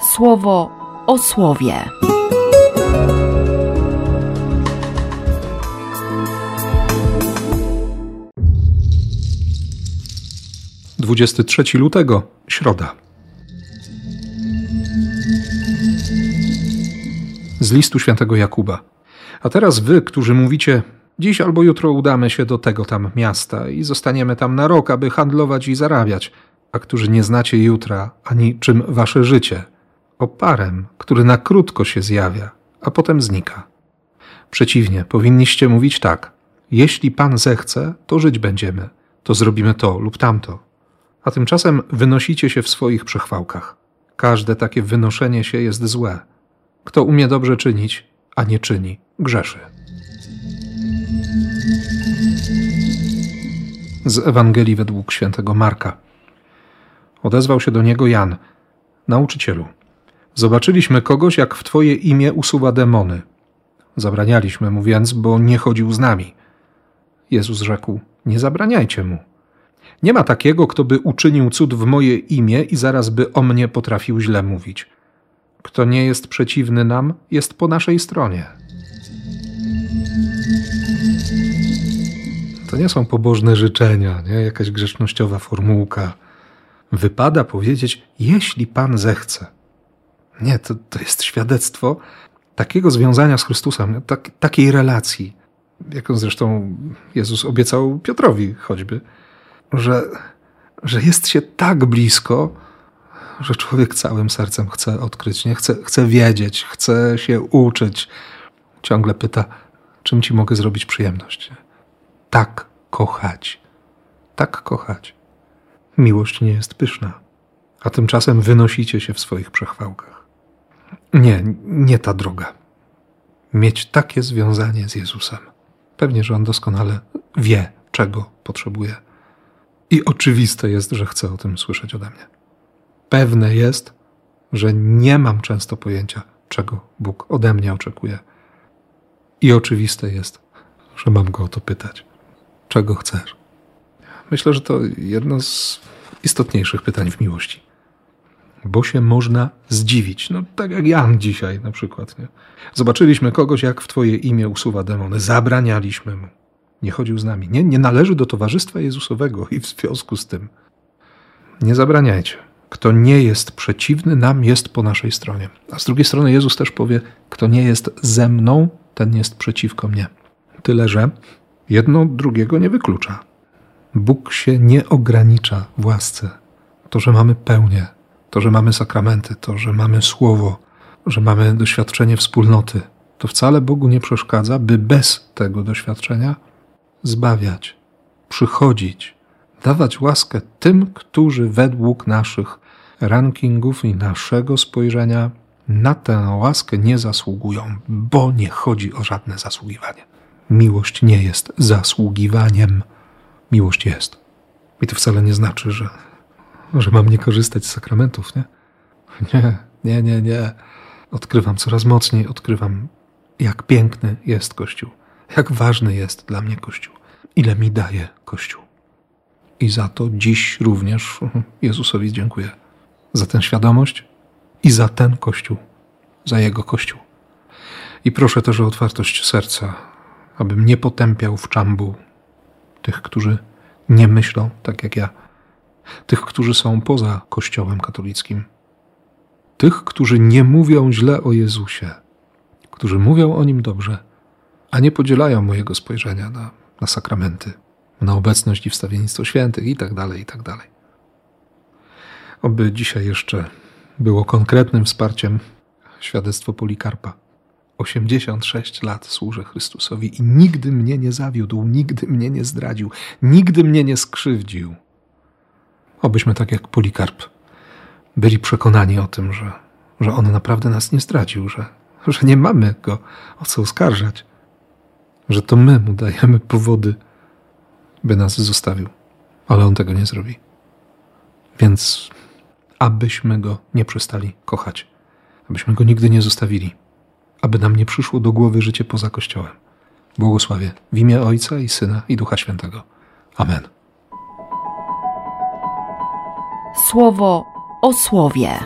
słowo o słowie. Dwudziesty trzeci lutego, środa. Z listu świętego Jakuba. A teraz wy, którzy mówicie, dziś albo jutro udamy się do tego tam miasta i zostaniemy tam na rok, aby handlować i zarabiać, a którzy nie znacie jutra ani czym wasze życie, oparem, który na krótko się zjawia, a potem znika. Przeciwnie, powinniście mówić tak: Jeśli Pan zechce, to żyć będziemy, to zrobimy to lub tamto. A tymczasem wynosicie się w swoich przechwałkach. Każde takie wynoszenie się jest złe. Kto umie dobrze czynić, a nie czyni, grzeszy. Z Ewangelii według świętego Marka. Odezwał się do niego Jan: Nauczycielu, zobaczyliśmy kogoś, jak w Twoje imię usuwa demony. Zabranialiśmy mu więc, bo nie chodził z nami. Jezus rzekł: Nie zabraniajcie mu. Nie ma takiego, kto by uczynił cud w moje imię i zaraz by o mnie potrafił źle mówić. Kto nie jest przeciwny nam, jest po naszej stronie. To nie są pobożne życzenia, nie? jakaś grzecznościowa formułka. Wypada powiedzieć, jeśli Pan zechce. Nie, to, to jest świadectwo takiego związania z Chrystusem, tak, takiej relacji, jaką zresztą Jezus obiecał Piotrowi choćby, że, że jest się tak blisko, że człowiek całym sercem chce odkryć, nie? Chce, chce wiedzieć, chce się uczyć. Ciągle pyta, czym ci mogę zrobić przyjemność. Tak kochać. Tak kochać. Miłość nie jest pyszna, a tymczasem wynosicie się w swoich przechwałkach. Nie, nie ta droga. Mieć takie związanie z Jezusem. Pewnie, że On doskonale wie, czego potrzebuje. I oczywiste jest, że chce o tym słyszeć ode mnie. Pewne jest, że nie mam często pojęcia, czego Bóg ode mnie oczekuje. I oczywiste jest, że mam go o to pytać. Czego chcesz? Myślę, że to jedno z istotniejszych pytań w miłości. Bo się można zdziwić. No tak jak Jan dzisiaj na przykład. Nie? Zobaczyliśmy kogoś, jak w Twoje imię usuwa demony. Zabranialiśmy mu. Nie chodził z nami. Nie, nie należy do towarzystwa Jezusowego i w związku z tym nie zabraniajcie. Kto nie jest przeciwny nam, jest po naszej stronie. A z drugiej strony Jezus też powie, kto nie jest ze mną, ten jest przeciwko mnie. Tyle, że jedno drugiego nie wyklucza. Bóg się nie ogranicza w łasce. To, że mamy pełnię, to, że mamy sakramenty, to, że mamy słowo, że mamy doświadczenie wspólnoty, to wcale Bogu nie przeszkadza, by bez tego doświadczenia zbawiać, przychodzić, dawać łaskę tym, którzy według naszych rankingów i naszego spojrzenia na tę łaskę nie zasługują, bo nie chodzi o żadne zasługiwanie. Miłość nie jest zasługiwaniem, miłość jest. I to wcale nie znaczy, że, że mam nie korzystać z sakramentów, nie? Nie, nie, nie, nie. Odkrywam coraz mocniej, odkrywam, jak piękny jest Kościół, jak ważny jest dla mnie Kościół, ile mi daje Kościół. I za to dziś również Jezusowi dziękuję. Za tę świadomość i za ten Kościół, za Jego Kościół. I proszę też o otwartość serca, abym nie potępiał w czambu tych, którzy nie myślą tak jak ja, tych, którzy są poza Kościołem katolickim, tych, którzy nie mówią źle o Jezusie, którzy mówią o Nim dobrze, a nie podzielają mojego spojrzenia na, na sakramenty, na obecność i wstawiennictwo świętych i tak dalej, i tak. Oby dzisiaj jeszcze było konkretnym wsparciem świadectwo Polikarpa. 86 lat służę Chrystusowi i nigdy mnie nie zawiódł, nigdy mnie nie zdradził, nigdy mnie nie skrzywdził. Obyśmy tak jak Polikarp byli przekonani o tym, że, że on naprawdę nas nie zdradził, że, że nie mamy go o co oskarżać, że to my mu dajemy powody, by nas zostawił, ale on tego nie zrobi. Więc abyśmy go nie przestali kochać, abyśmy go nigdy nie zostawili, aby nam nie przyszło do głowy życie poza Kościołem. Błogosławię w imię Ojca i Syna i Ducha Świętego. Amen. Słowo o słowie.